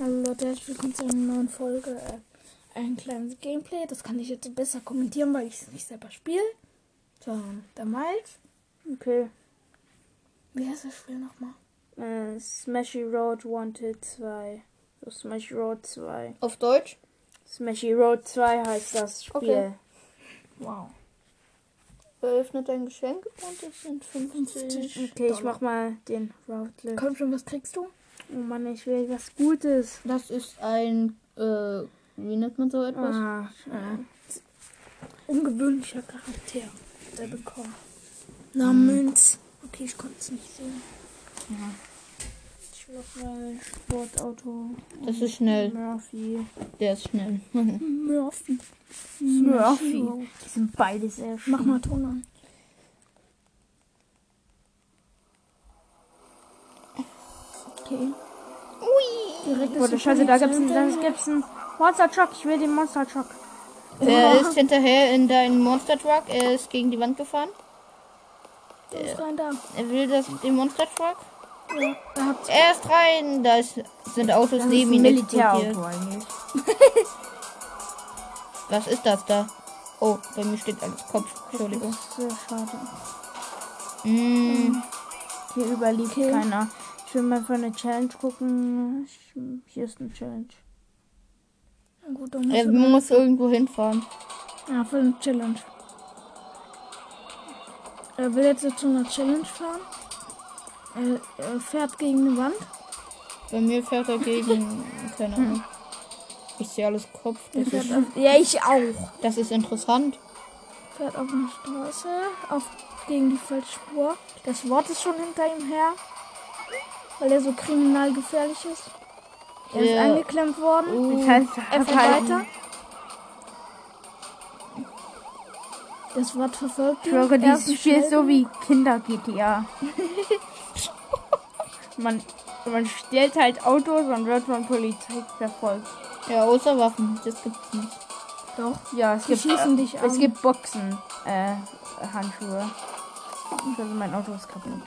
Hallo Leute, herzlich willkommen zu einer neuen Folge. Äh, ein kleines Gameplay. Das kann ich jetzt besser kommentieren, weil ich es nicht selber spiele. So, der Miles. Okay. Wie heißt das Spiel nochmal? Äh, Smashy Road Wanted 2. So, Smashy Road 2. Auf Deutsch? Smashy Road 2 heißt das Spiel. Okay. Wow. Eröffnet ein Geschenk und es sind 50. Okay, ich mach mal den Route. Komm schon, was kriegst du? Oh Mann, ich will was Gutes. Das ist ein, äh, wie nennt man so etwas? Ah, äh, Ungewöhnlicher Charakter, der bekommt. Namens. Okay, ich konnte es nicht sehen. ich mach mal Sportauto. Das ist schnell. Murphy. Der ist schnell. Murphy. Murphy. Die sind beide sehr schön. Mach mal Ton an. Okay. Direkt Boah, Scheiße, da gibt's, einen- da gibt's einen Monster Truck. Ich will den Monster Truck. er ist hinterher in deinen Monster Truck. Er ist gegen die Wand gefahren. Ist rein da. Er will das, den Monster Truck. Ja, er Er ist rein. Da ist, sind Autos Das neben ihm Militärauto eigentlich. Was ist das da? Oh, bei mir steht alles Kopf. Entschuldigung. Das ist sehr schade. Mm, Hier überlebt keiner. Ich will mal für eine Challenge gucken. Ich, hier ist eine Challenge. Gut, dann er musst du muss irgendwo hinfahren. Ja, für eine Challenge. Er will jetzt zu einer Challenge fahren. Er, er fährt gegen eine Wand. Bei mir fährt er gegen. Keine Ahnung. Ich sehe alles Kopf. Fährt ist, auf, ja, ich auch. das ist interessant. Fährt auf eine Straße, auf, gegen die Feldspur. Das Wort ist schon hinter ihm her. Weil er so kriminal gefährlich ist. Er ist Ja. eingeklemmt worden. Das heißt, Er fährt weiter. Das Wort verfolgt Ich ihn. schwöre, Er dieses ist Spiel ist so wie Kinder-GTA. man, man stellt halt Autos und wird von Polizei verfolgt. Ja, außer Waffen. Das gibt's nicht. Doch. Ja, es Die gibt, schießen äh, dich es an. gibt Boxen, äh, Handschuhe. Also mein Auto ist kaputt.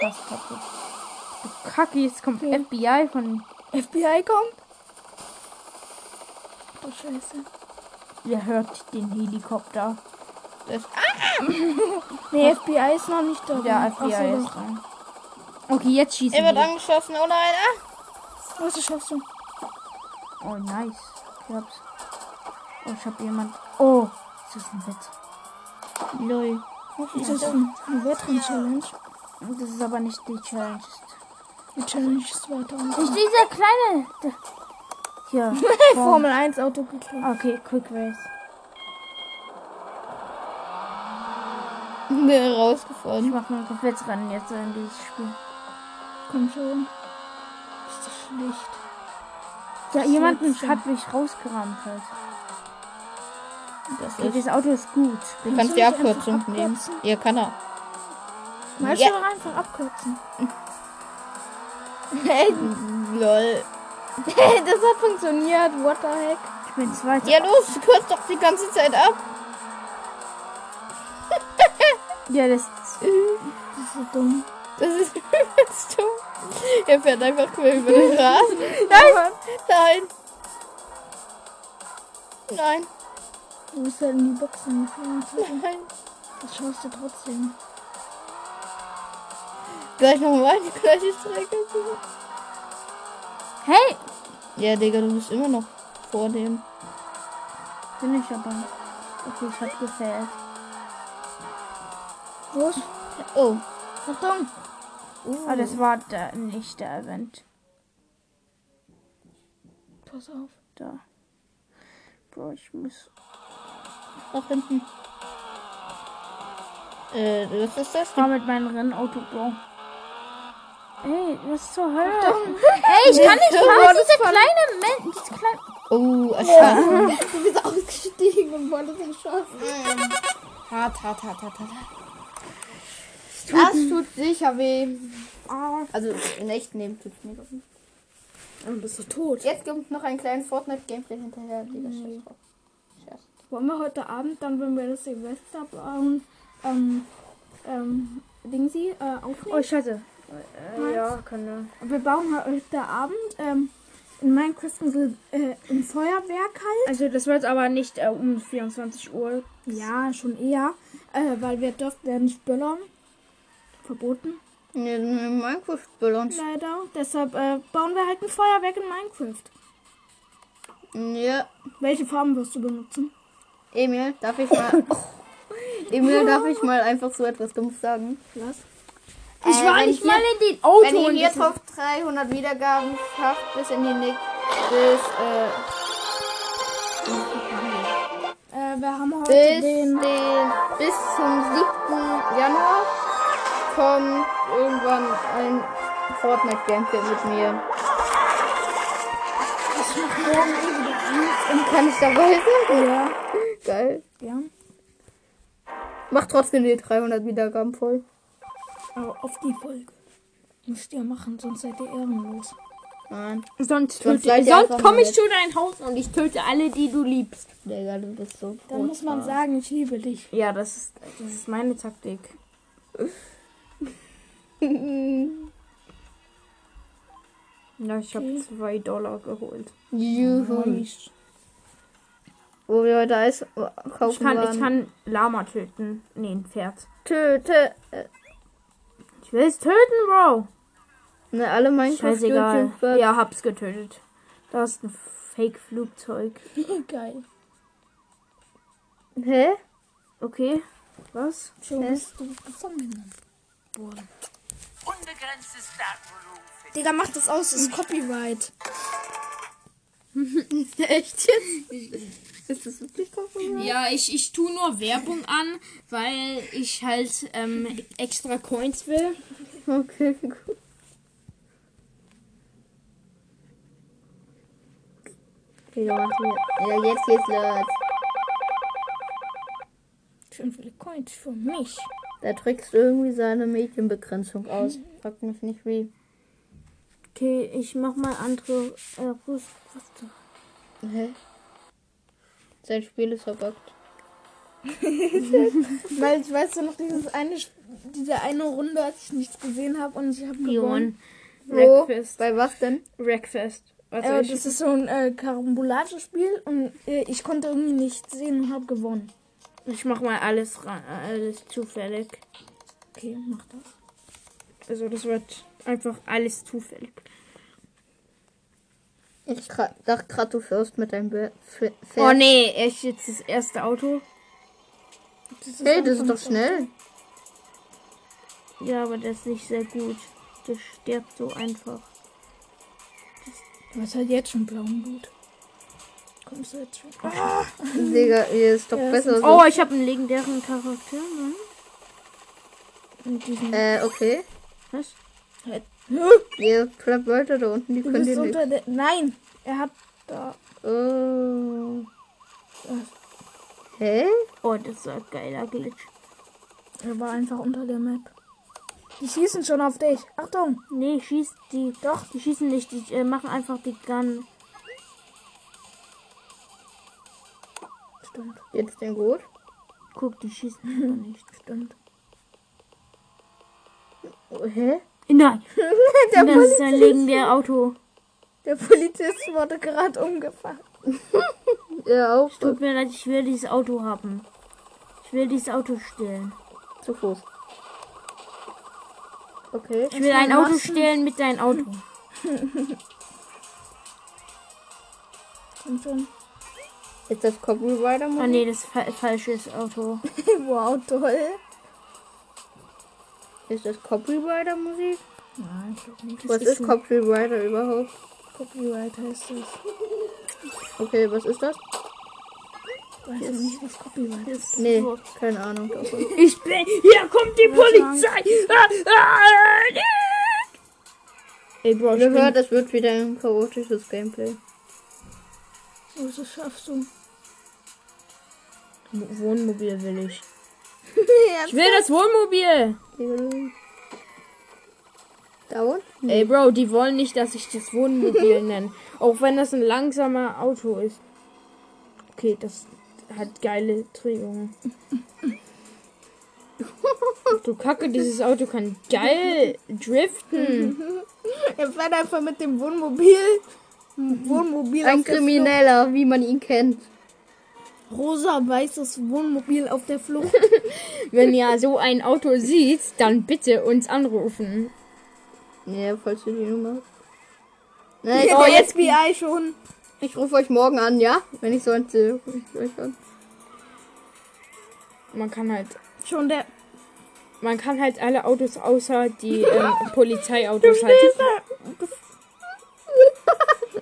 Fast kaputt. Du Kacke, jetzt kommt Okay. FBI von... FBI kommt. Oh, scheiße. Ihr hört den Helikopter. Das, Nee, FBI ist noch nicht da. Der Ach so, FBI ist dran. Okay, jetzt schießen er wird die. angeschossen. Oh nein. Ah. Was das schaffst du? Oh, nice. Ich hab's. Oh, ich hab jemand... Oh, das ist ein Witz. Lol. Das ist ein- eine Wettrennen-Challenge. Das ist aber nicht die Challenge. Die Challenge ist weiter. unten. Nicht dieser kleine. Hier. Formel 1 Auto geklaut. Okay, Quick Race. Bin Ich rausgefahren. mach mal Rückwärtsrennen jetzt in dieses Spiel. Komm schon. Ist das schlecht. Ja, jemand Rückwärts. hat mich rausgerammt halt. Das Okay, ist, das Auto ist gut. du kannst die Abkürzung nehmen. Ja, kann er. Mal Ja. einfach abkürzen. Lol. Hey, das hat funktioniert. What the heck? Ich bin zweiter. Ja, los. Kürz doch die ganze Zeit ab. Ja, das Das ist so dumm. Das ist übelst dumm. Er fährt einfach quer über den Rasen. Nein. Nein. Nein. Du bist halt in die Boxen. Nein. Das schaffst du trotzdem. Gleich nochmal die gleiche Strecke. Hey! Ja, Digga, du bist immer noch vor dem. Bin ich aber. Okay, ich hab gefällt. Los. Oh. Achtung. Aber das war der, nicht der Event. Pass auf. Da. Bro, ich muss. Nach hinten. Äh, was ist das? Ich fahr mit meinem Rennauto, Bro. Ey, was zur Hölle? Ey, ich kann nicht fahren. Diese kleine Men diese kleine. Oh, erschossen. Du bist ausgestiegen und wolltest erschossen. Hart, hart, hart, hart, hart. Das tut sicher weh. Also in echt nehmen tut mir doch nicht. Dann bist du tot. Jetzt kommt noch ein kleines Fortnite-Gameplay hinterher. Digga. Scheiß. Wollen wir heute Abend, dann, wenn wir das Silvester bauen, ähm, ähm, Dingsy, äh, aufnehmen? Oh, scheiße. Äh, ja, kann Wir bauen heute Abend, ähm, in Minecraft so, äh, ein Feuerwerk halt. Also das wird aber nicht äh, um 24 Uhr. Ja, schon eher. Äh, weil wir dürfen ja nicht böllern. Verboten. Nee, in Minecraft Ballons. Leider. Deshalb äh, bauen wir halt ein Feuerwerk in Minecraft. Ja. Welche Farben wirst du benutzen? Emil, darf ich mal. Emil, darf ich mal einfach so etwas Dummes sagen? Was? Ich Ich war nicht mal in den Auto. Wenn ihr das- drauf 300 Wiedergaben schafft, bis in die nächste. Bis, äh, Äh, wir haben heute bis, den. den, bis zum 7. Januar kommt irgendwann ein Fortnite-Gameplay mit mir. Ich mach morgen eh Und kann ich dabei sein? Ja. Geil. Ja. Mach trotzdem die 300 Wiedergaben voll. Auf die Folge. Müsst ihr machen, sonst seid ihr ehrenlos. Nein. Sonst, Sonst sonst komme ich zu deinem Haus und ich töte alle, die du liebst. Digga, du bist so Dann muss man sagen, ich liebe dich. Ja, das ist, das ist meine Taktik. Ja, ich habe Okay. zwei Dollar geholt. Juhu. Nice. Wo wir heute Eis kaufen Ich kann, waren. ich kann Lama töten. Nee, ein Pferd. Töte. Ich will es töten, Bro. ne, alle Scheißegal. Minecraft-YouTuber. Ja, hab's getötet. Da ist ein Fake-Flugzeug. Geil. Hä? Okay. Was? Schon Hä? bist du gefangen worden. Unbegrenztes Datenvolumen Digga, mach das aus, das ist Copyright. Echt jetzt? Ist das wirklich Copyright? Ja, ich, ich tue nur Werbung an, weil ich halt ähm, extra Coins will. Okay, gut. Okay. Ja, jetzt geht's los. Schön viele Coins für mich. Da trickst du irgendwie seine Medienbegrenzung aus. Frag mich nicht wie. Okay, ich mach mal andere äh, Rüst Rüste. Hä? Sein Spiel ist verbuggt. Weil ich weiß ja noch dieses eine, diese eine Runde, als ich nichts gesehen habe und ich habe gewonnen. Wo? Breakfast. Bei was denn? Breakfast. Also Äh, das ist so ein äh, Karambolage-Spiel und äh, ich konnte irgendwie nichts sehen und habe gewonnen. ich mach mal alles ran, alles zufällig. Okay, mach das. Also das wird einfach alles zufällig. Ich dachte gerade, du fährst mit deinem Pferd. Oh nee, echt jetzt das erste Auto? Das Hey, das ist doch schnell. Ja, aber das ist nicht sehr gut. Das stirbt so einfach. Du hast halt jetzt schon blauen Blut. Kommst du jetzt schon? Ah, Digga, ihr ist doch Ja, besser so. Oh, ich habe einen legendären Charakter. Ne? mit diesem. Äh, okay. Was? Ihr bleibt weiter da unten, die du können bist dir nicht. unter der. Nein! Er hat da. Oh. Hä? Oh, das war ein geiler Glitch. Er war einfach unter der Map. Die schießen schon auf dich. Achtung! Nee, schießt die. Doch, die schießen nicht. Die äh, machen einfach die Gun. Stimmt, Geht's denn gut? Guck, die schießen nicht. stimmt. Oh, hä? Nein, Der, das ist ein legendäres Auto. der Polizist wurde gerade umgefahren. Ja, auch. Tut mir leid, ich will dieses Auto haben. Ich will dieses Auto stehlen. Zu Fuß. Okay. Ich will ein Auto machen. stehlen mit deinem Auto. Komm schon. Ist das Copyright Ah nee, das fa falsches Auto. wow, toll. Ist das Copywriter Musik? Nein, ich glaube nicht. Was ist Copywriter überhaupt? Copyright heißt das. Okay, was ist das? Weiß ich nicht, was Copyright ist. Nee, keine Ahnung davon. Ich bin. Hier kommt die Polizei! Ah, ah, Ey, Bro, ich hören, das wird wieder ein chaotisches Gameplay. Das schaffst du. Wohnmobil will ich. Ich will das Wohnmobil! Da unten? Ey, Bro, die wollen nicht, dass ich das Wohnmobil nenne. Auch wenn das ein langsamer Auto ist. Okay, das hat geile Drehungen. Du Kacke, dieses Auto kann geil driften. Er fährt einfach mit dem Wohnmobil Wohnmobil Ein Krimineller, wie man ihn kennt. Rosa-weißes Wohnmobil auf der Flucht. Wenn ihr so ein Auto seht, dann bitte uns anrufen. Ja, falls du die Nummer Hier, ich, der FBI schon. ich rufe euch morgen an, ja? Wenn ich so ein rufe ich euch an. Man kann halt, Schon der. man kann halt alle Autos außer die ähm, Polizeiautos halt.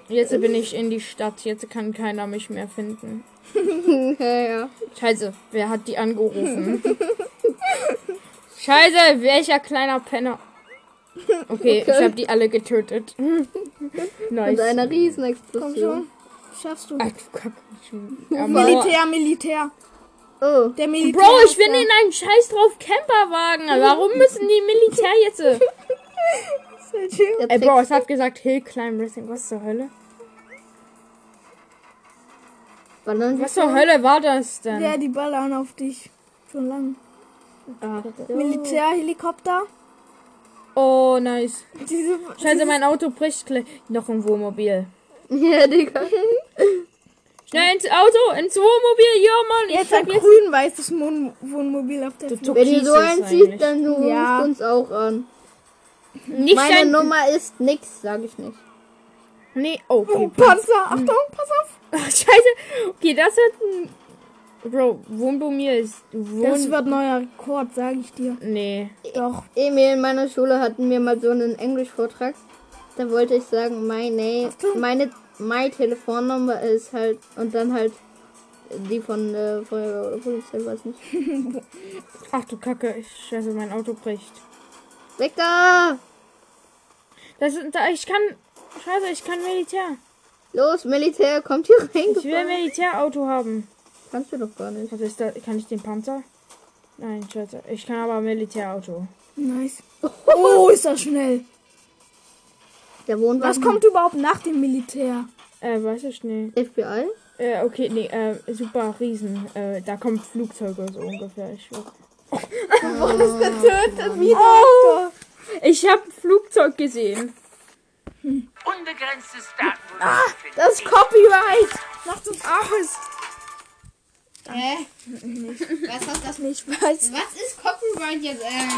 Jetzt bin ich in die Stadt. Jetzt kann keiner mich mehr finden. ja, ja. Scheiße, wer hat die angerufen? Scheiße, welcher kleiner Penner. Okay, ich habe die alle getötet. nice. Mit einer Komm Riesenexplosion. schon. Schaffst du. Ach du Kacke. Ja, Militär, Militär. Oh. Der Militär. Bro, ich bin da. in einem scheiß drauf Camperwagen. Warum müssen die Militär jetzt? Ey, Bro, es hat gesagt Hill Climb Racing. Was zur Hölle? Wandern Was zur Hölle war das denn? Ja, die ballern auf dich. Schon lang. Ah. Militär, Helikopter. Oh, nice. Diese, Scheiße, mein Auto bricht gleich. Noch ein Wohnmobil. Ja, Digga. Schnell ins Auto, ins Wohnmobil. Ja, Mann. Ich jetzt ein grün-weißes Wohnmobil auf der Du Flucht. Wenn ihr so eins sieht, dann du rufst Ja. uns auch an. Nicht Meine dein... Nummer ist nix, sag ich nicht. Nee, oh, okay. Oh, Panzer, Achtung, pass auf. Ach, scheiße. Okay, das wird ein... Bro, Wohnmobil ist... Wohn... Das wird neuer Rekord, sage ich dir. Nee. Doch. Emil in meiner Schule hatten wir mal so einen Englischvortrag. Da wollte ich sagen, my name, meine, my Telefonnummer ist halt, und dann halt die von äh, Feuerwehr oder Polizei, weiß nicht. Ach du Kacke. Ich, scheiße, mein Auto bricht. Weg da! Das. Da, ich kann... Scheiße, ich kann Militär. Los, Militär, kommt hier rein. Ich will ein Militärauto haben. Kannst du doch gar nicht. Was ist da? Kann ich den Panzer? Nein, scheiße. Ich kann aber ein Militärauto. Nice. Oh, ist das schnell. Der Wohnwagen. Was kommt überhaupt nach dem Militär? Äh, weiß ich nicht. FBI? Äh, okay, nee, äh, super Riesen. Äh, da kommen Flugzeuge so ungefähr. Ich, Getötet, wie oh, ich hab ein Flugzeug gesehen. Unbegrenztes Datenvolumen. Ah, Das ist Copyright. Mach das aus. Hä? Was hat das Ich weiß. Was ist Copyright jetzt? Äh,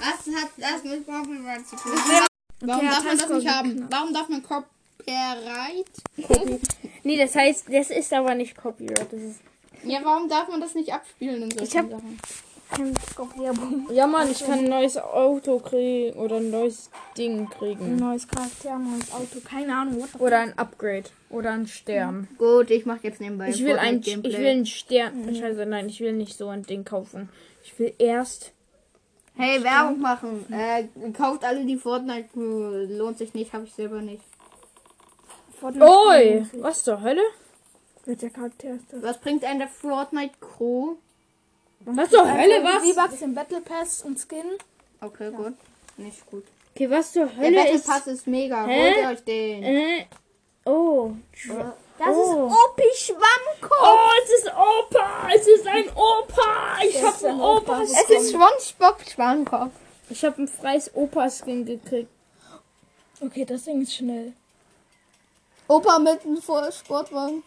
was hat das mit Copyright zu tun? Warum Okay, darf man das nicht haben? geknackt. Warum darf man Copyright? Nee, das heißt, das ist aber nicht Copyright. Das ist. Ja, warum darf man das nicht abspielen in solchen Ich hab- Sachen? Werbung. Ja, Mann, ich kann ein neues Auto kriegen oder ein neues Ding Ein kriegen. neues Charakter, ein neues Auto. Keine Ahnung, what the Oder ein Upgrade. Oder ein Stern. Gut, ich mach jetzt nebenbei Ich will ein, Fortnite-Gameplay. ich will einen Stern. Scheiße, nein, ich will nicht so ein Ding kaufen. Ich will erst. Hey, Werbung machen. Äh, kauft alle die Fortnite Crew. Lohnt sich nicht, habe ich selber nicht. Fortnite Oi! Was zur Hölle? Welcher Charakter ist das? Was bringt einen der Fortnite Crew? Was zur Hölle? Was? V-Bucks im Battle Pass und Skin. Okay, gut. Nicht gut. Okay, was zur Der Hölle Battle ist. Pass ist mega. Hä? Holt euch den. Äh, oh. Das Oh. ist Opi Schwammkopf. Oh, es ist Opa! Es ist ein Opa! Ich hab einen Opa! Es ist SpongeBob Schwankopf. Ich hab ein freies Opa-Skin gekriegt. Okay, das Ding ist schnell. Opa mit einem Sportwagen.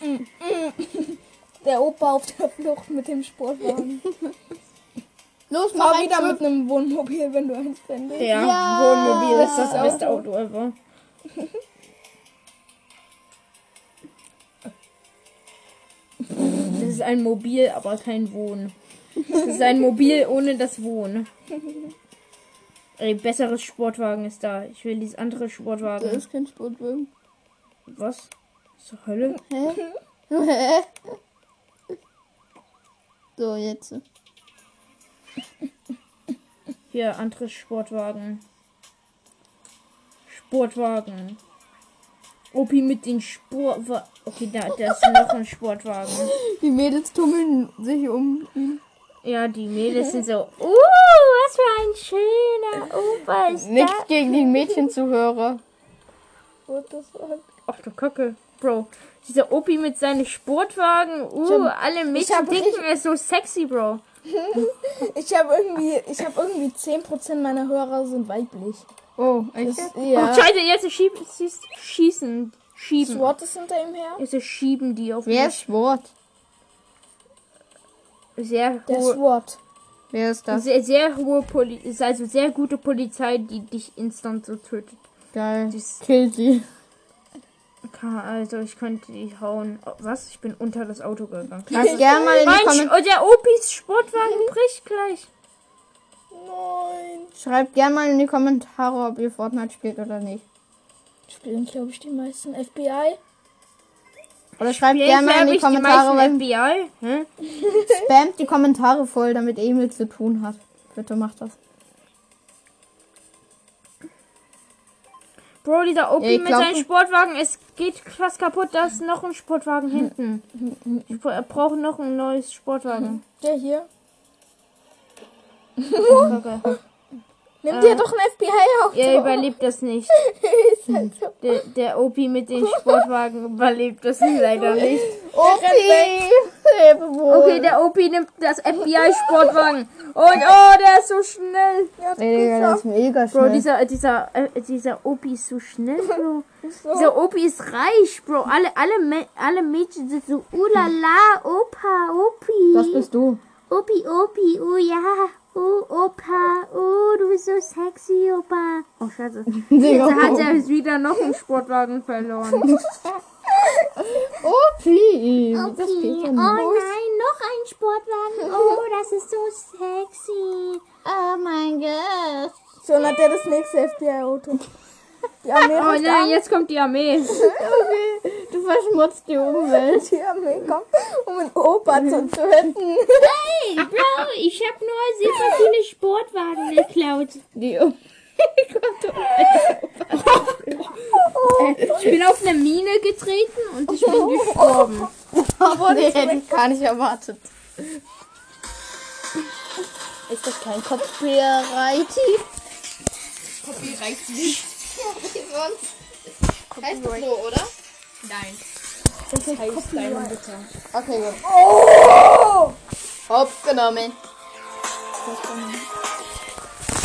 Der Opa auf der Flucht mit dem Sportwagen. Los, mach Fahr ein wieder mit einem Wohnmobil, wenn du eins findest. Ja, Ja. Wohnmobil ist das beste Auto ever. Das ist ein Mobil, aber kein Wohn. Das ist ein Mobil ohne das Wohn. Ey, besseres Sportwagen ist da. Ich will dieses andere Sportwagen. ist kein Sportwagen. Was? Zur Hölle? So, jetzt. Hier, anderes Sportwagen. Sportwagen. Opi mit den Sportwagen. Okay, da, da ist noch ein Sportwagen. Die Mädels tummeln sich um ihn. Ja, die Mädels sind so. Uh, was für ein schöner Opa ist Nichts das. gegen die Mädchenzuhörer. What the fuck? Ach du Kacke, Bro. Dieser Opi mit seinen Sportwagen. Uh, alle Mädchen hab denken, er ist so sexy, Bro. Ich habe irgendwie, ich habe irgendwie 10% meiner Hörer sind weiblich. Oh, echt? Das, Oh, ja. scheiße, jetzt schieb, schießen. Schieben. SWAT ist hinter ihm her. Jetzt schieben die auf Wer mich. ist Wort? Sehr Der hohe, SWAT. Wer ist das? sehr, sehr hohe Poli ist also sehr gute Polizei, die dich instant so tötet. Geil. Dies- Kill sie. Also ich könnte die hauen. Oh, was? Ich bin unter das Auto gegangen. Schreibt gerne mal in die Kommentare. Oh, der Opis Sportwagen bricht gleich. Nein. Schreibt gerne mal in die Kommentare, ob ihr Fortnite spielt oder nicht. Spielen, glaube ich, die meisten FBI. Oder schreibt gerne mal in die die Kommentare, weil FBI. Hä? spamt die Kommentare voll, damit Emil zu tun hat. Bitte macht das. Bro, dieser Opi Ja, ich mit glaub- seinem Sportwagen, es geht fast kaputt. Da ist noch ein Sportwagen hinten. Ich bra- brauche noch ein neues Sportwagen. Der hier. Okay. Nimm dir doch ein FBI-Auto. Er überlebt das nicht. Ist halt so. Der, der Opi mit dem Sportwagen überlebt das leider nicht. Okay. Okay, der Opi nimmt das FBI-Sportwagen. Und oh, der ist so schnell. Ja, das ist mega Bro, schnell. dieser, dieser, äh, dieser Opi ist so schnell, Bro. Dieser Opi ist reich, Bro. Alle, alle, alle Mädchen sind so, oh la la, Opa, Opi. Das bist du. Opi, Opi, oh ja. Oh, Opa, oh, du bist so sexy, Opa. Oh, scheiße. Da hat er wieder noch einen Sportwagen verloren. Oh, please. Ja nicht. nein, noch ein Sportwagen. Oh, das ist so sexy. Oh mein Gott. Schon hat er das nächste FBI-Auto. Die Armee Oh nein, an. jetzt kommt die Armee. Du verschmutzt die Umwelt. Die Armee kommt, um einen Opa zu töten. Hey, Bro, ich hab nur super viele Sportwagen geklaut. Die um Ich bin auf eine Mine getreten und ich bin gestorben. oh, nee, hätte ich gar nicht erwartet. Ist das kein Copyright? Copyright nicht. Sonst heißt das so, oder? Nein. Das heißt deine Bitte. Okay, gut. Oh! Hops genommen.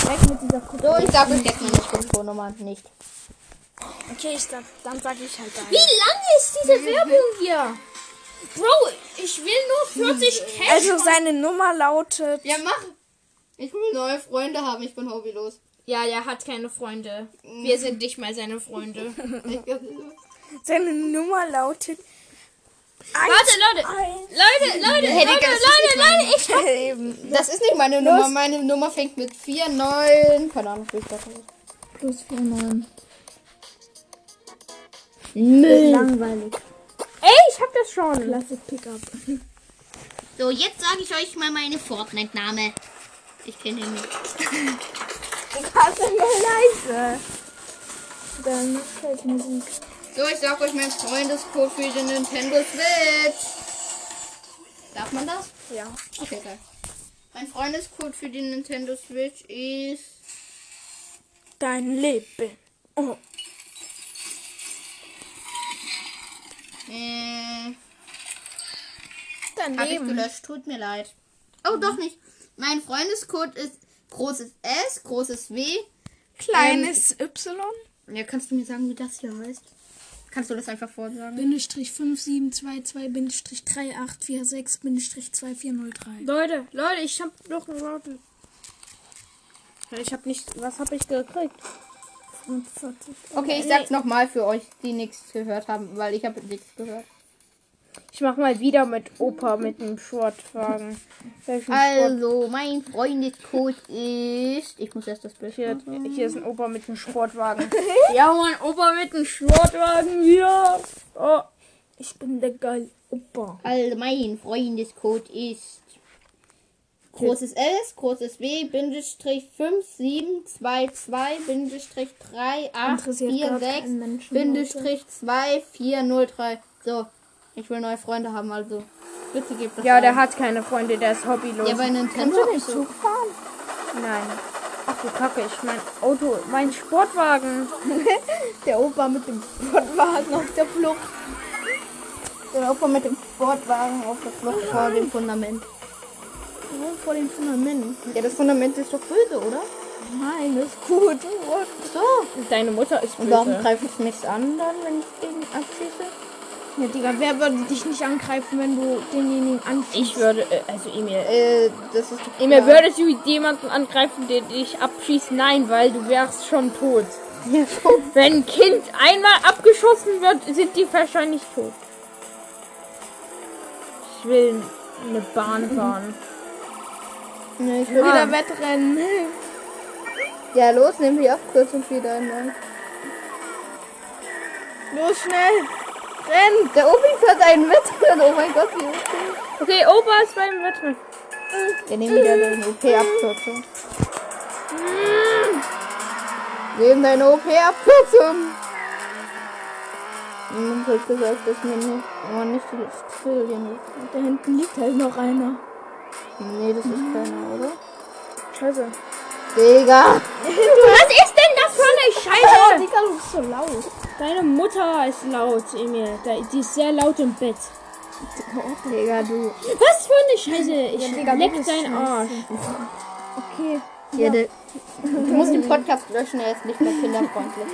Weg mit dieser Kuppe. So, ich sag euch jetzt meine Telefonnummer nicht. Okay, ich sag, dann sag ich halt Wie deine. lang ist diese Werbung hier? Bro, ich will nur 40 Cash. Also seine Nummer lautet. Ja, mach. Ich will neue Freunde haben, ich bin hobbylos. Ja, der hat keine Freunde. Wir sind nicht mal seine Freunde. Seine Nummer lautet. Warte, Leute. Leute, Leute, Hey, Leute, Digga, das ist Leute, nicht Leute, meine- ich. Das ist nicht meine Nummer. Meine Nummer fängt mit 4, 9. Keine Ahnung, wie ich das. Plus 4, 9. Müll. Langweilig. Ey, ich hab das schon. Classic Pickup. So, jetzt sage ich euch mal meine Fortnite-Name. Ich kenne ihn nicht. Kannst du mal leise? Dann fällt Musik. So, ich sag euch meinen Freundescode für den Nintendo Switch. Darf man das? Ja. Okay, geil. Mein Freundescode für den Nintendo Switch ist. Dein Leben. Oh. Äh, Dein hab ich Leben. gelöscht. Tut mir leid. Oh, doch nicht. Mein Freundescode ist großes S, großes W. Kleines Y. Ja, kannst du mir sagen, wie das hier heißt? Kannst du das einfach vorsagen? Bindestrich 5722 Bindestrich 3846 Bindestrich 2403. Leute, Leute, ich hab noch ein Router. Ich hab nicht... Was hab ich gekriegt? 45. Okay, ich sag's nochmal für euch, die nichts gehört haben, weil ich habe nichts gehört. Ich mach mal wieder mit Opa mit dem Sportwagen. Welchen Sport? Also, mein Freundescode ist. Ich muss erst das Bild. Hier, hier ist ein Opa mit einem Sportwagen. ja, mein Opa mit einem Sportwagen wieder. Oh. Ich bin der geil Opa. Also, mein Freundescode ist. Großes S, großes W, Bindestrich 5722, Bindestrich Interessiert gar 3846, keinen Menschen, Bindestrich 2403. So, ich will neue Freunde haben, also. Bitte gebt das Ja, der ein. hat keine Freunde, der ist hobbylos. Ja, bei Nintendo ist so. Nein. Ach du Kacke, ich mein Auto, mein Sportwagen. Der Opa mit dem Sportwagen auf der Flucht. Der Opa mit dem Sportwagen auf der Flucht vor dem Fundament. Vor dem Fundament. Ja, das Fundament ist doch böse, oder? Nein, das ist gut. So. Deine Mutter ist Und warum böse. greift es nichts an dann, wenn ich gegen abschieße? Ja, Digga, wer würde dich nicht angreifen, wenn du denjenigen anschießt? Ich würde, äh, also Emil. Äh, das ist doch Emil, klar. würdest du jemanden angreifen, der dich abschießt? Nein, weil du wärst schon tot. Ja, schon. Wenn ein Kind einmal abgeschossen wird, sind die wahrscheinlich tot. Ich will eine Bahn fahren. Nee, ich will wieder ah. Wettrennen. Ja, los, nehmen wir Abkürzung wieder einmal. Los, schnell. Renn. Der Obi fährt einen mit. Oh mein Gott, wie okay. Okay, Opa ist beim Wettrennen. Wir nehmen wieder den OP-Abkürzung. Nehmen deine OP-Abkürzung. Niemand hat gesagt, dass mir nicht, oh, nicht die Trillion ist. Da hinten liegt halt noch einer. Nee, das ist keiner, oder? Scheiße. Digga! Was ist denn das für eine Oh, Scheiße? Digga, du bist so laut. Deine Mutter ist laut, Emil. Die ist sehr laut im Bett. Digga, du. Was für eine Scheiße? Ich Ja, Digga, leck deinen. Arsch. Okay. Ja, der, du musst den Podcast löschen, er ist nicht mehr kinderfreundlich.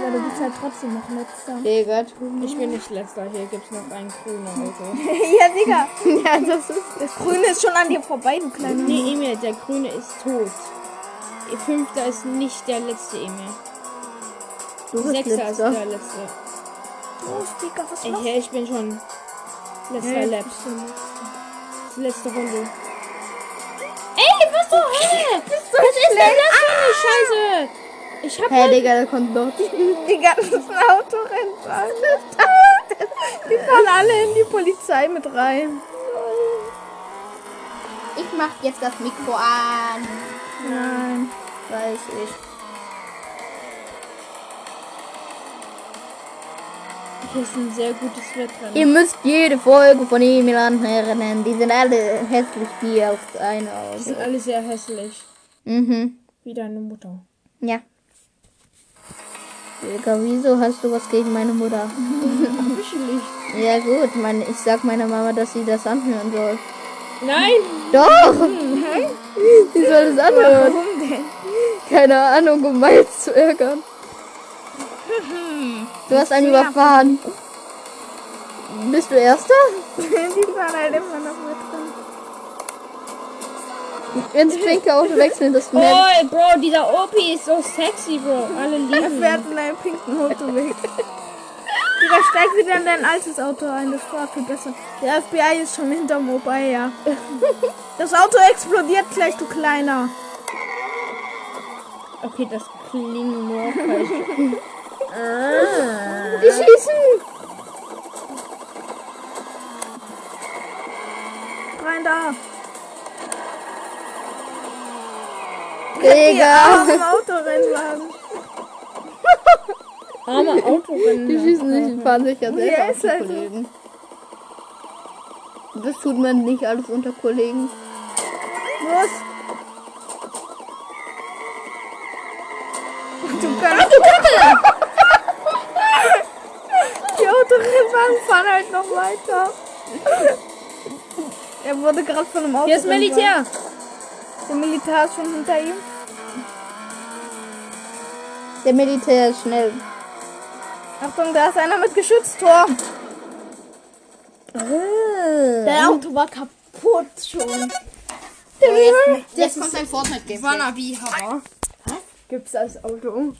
Ja, du bist halt trotzdem noch letzter. Digga, du. Ich bin nicht letzter. Hier gibt's noch ein grüner Auto. ja, Digga. Ja, das ist. Das Grüne ist schon an dir vorbei, du kleiner. Nee, Emil, der grüne ist tot. Ihr Fünfter ist nicht der letzte, Emil. Du bist Sechster ist letzter. der letzte. Los, Digga, was Ich, machst du? ich bin schon letzter Lap. Letzte Runde. Ey, was zur Hölle? Was ist denn das für eine Scheiße? Ich hab Hä, halt Digga, der kommt doch. Digga, das ist ein Autorennfahrer. Die fahren alle in die Polizei mit rein. Ich mach jetzt das Mikro an. Nein. Weiß ich. Hier ist ein sehr gutes Wettrennen. Ihr müsst jede Folge von Emil anhören. Die sind alle hässlich wie auf eine Die sind alle sehr hässlich. Mhm. Wie deine Mutter. Ja. Digga, wieso hast du was gegen meine Mutter? ja gut, mein, ich sag meiner Mama, dass sie das anhören soll. Nein! Doch! Sie soll es anhören. Warum denn? Keine Ahnung, um Miles zu ärgern. Du hast einen überfahren. Bist du Erster? Die fahren halt immer noch mit drin. Ins pinke Auto wechseln, das Oh, nennt. Bro, dieser Opi ist so sexy, Bro. Alle Er lieben fährt ihn. in einem pinken Auto weg. Digga, steig wieder in dein altes Auto ein, das war viel besser. Der FBI ist schon hinterm Opai, ja. Das Auto explodiert gleich, du Kleiner. Okay, das klingt nur falsch. Die schießen! Rein da. Digga! Armen Autorennwagen. Arme Autorennen. Die schießen nicht und fahren sich ja selber Ja, auf ist die halt so. Kollegen. Das tut man nicht alles unter Kollegen. Los. Du kannst. Die Autorennwagen fahren halt noch weiter. Er wurde gerade von einem Auto. Hier ist Militär. Der Militär ist schon hinter ihm. Der Militär ist schnell. Achtung, da ist einer mit Geschütztor. Der Auto war kaputt schon. Jetzt kommt ein Fortnite-Game. Wannabe Hammer. Gibt's das Auto?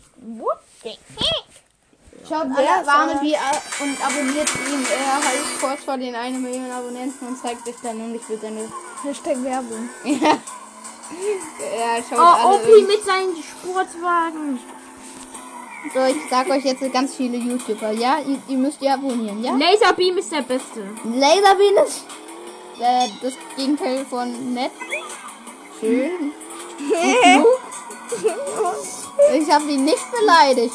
Schaut alle warme wie und abonniert ihn. Er heißt kurz vor den 1 Million Abonnenten und zeigt sich dann und ich will seine. Hashtag Werbung. Ja. Ja, schaut Oh, alle. Opi mit seinen Sportwagen. So, ich sag euch jetzt ganz viele YouTuber, ja? Ihr, ihr müsst ihr abonnieren, ja? Laserbeam ist der Beste. Laserbeam ist äh, das Gegenteil von nett. Schön. ich habe ihn nicht beleidigt.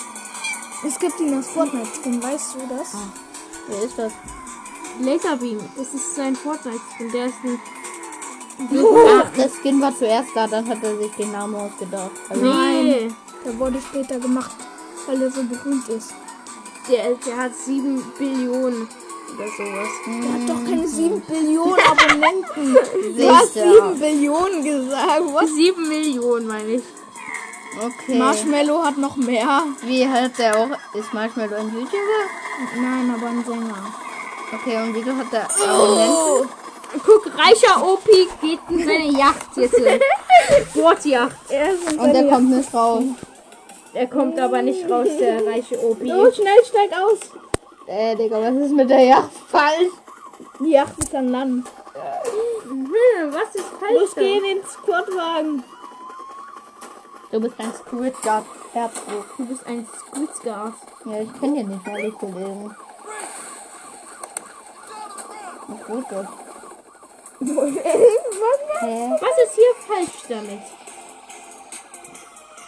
Es gibt ihn als Fortnite-Skin, weißt du das? Wer ist das? Laserbeam, das ist sein Fortnite. Und der ist ein. Ach, der Skin war zuerst da, dann hat er sich den Namen ausgedacht. Also, Nee. Der wurde später gemacht, weil er so berühmt ist. Der, der hat 7 Billionen oder sowas. Der hat doch keine 7 Billionen Abonnenten. Du hast Sicher. 7 Billionen gesagt. Was? 7 Millionen, meine ich. Okay. Marshmallow hat noch mehr. Wie hat der auch. Ist Marshmallow ein YouTuber? Nein, aber ein Sänger. Okay, und wieso hat der Abonnenten? Guck, reicher OP geht in seine Yacht jetzt. Sportjacht. Er Und der seine- kommt nicht raus. Er kommt aber nicht raus, der reiche OP. Oh, schnell, steig aus. Äh, Digga, was ist mit der Yacht falsch? Die Yacht ist an Land. Hm, was ist falsch? Los, geh in den Squadwagen. Du bist ein Squidguard. Herzog. Du bist ein Squidgas. Ja, ich kenne ja nicht Kollegen. Was wird das? Hä? Was ist hier falsch damit?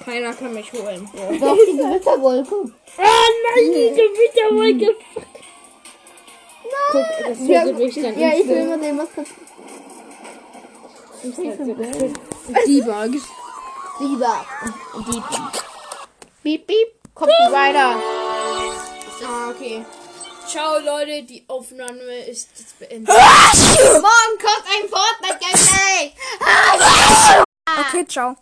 Keiner kann mich holen. Doch, die Gewitterwolke. Ah nein, die Gewitterwolke. Guck, das Ja, tötet mich dann ja, ich will mal sehen, was passiert. Debug. Lieber. Piep, piep. Kommt weiter. Ah, okay. Ciao, Leute, die Aufnahme ist jetzt beendet. Morgen kommt ein Fortnite-Gameplay. Okay, ciao.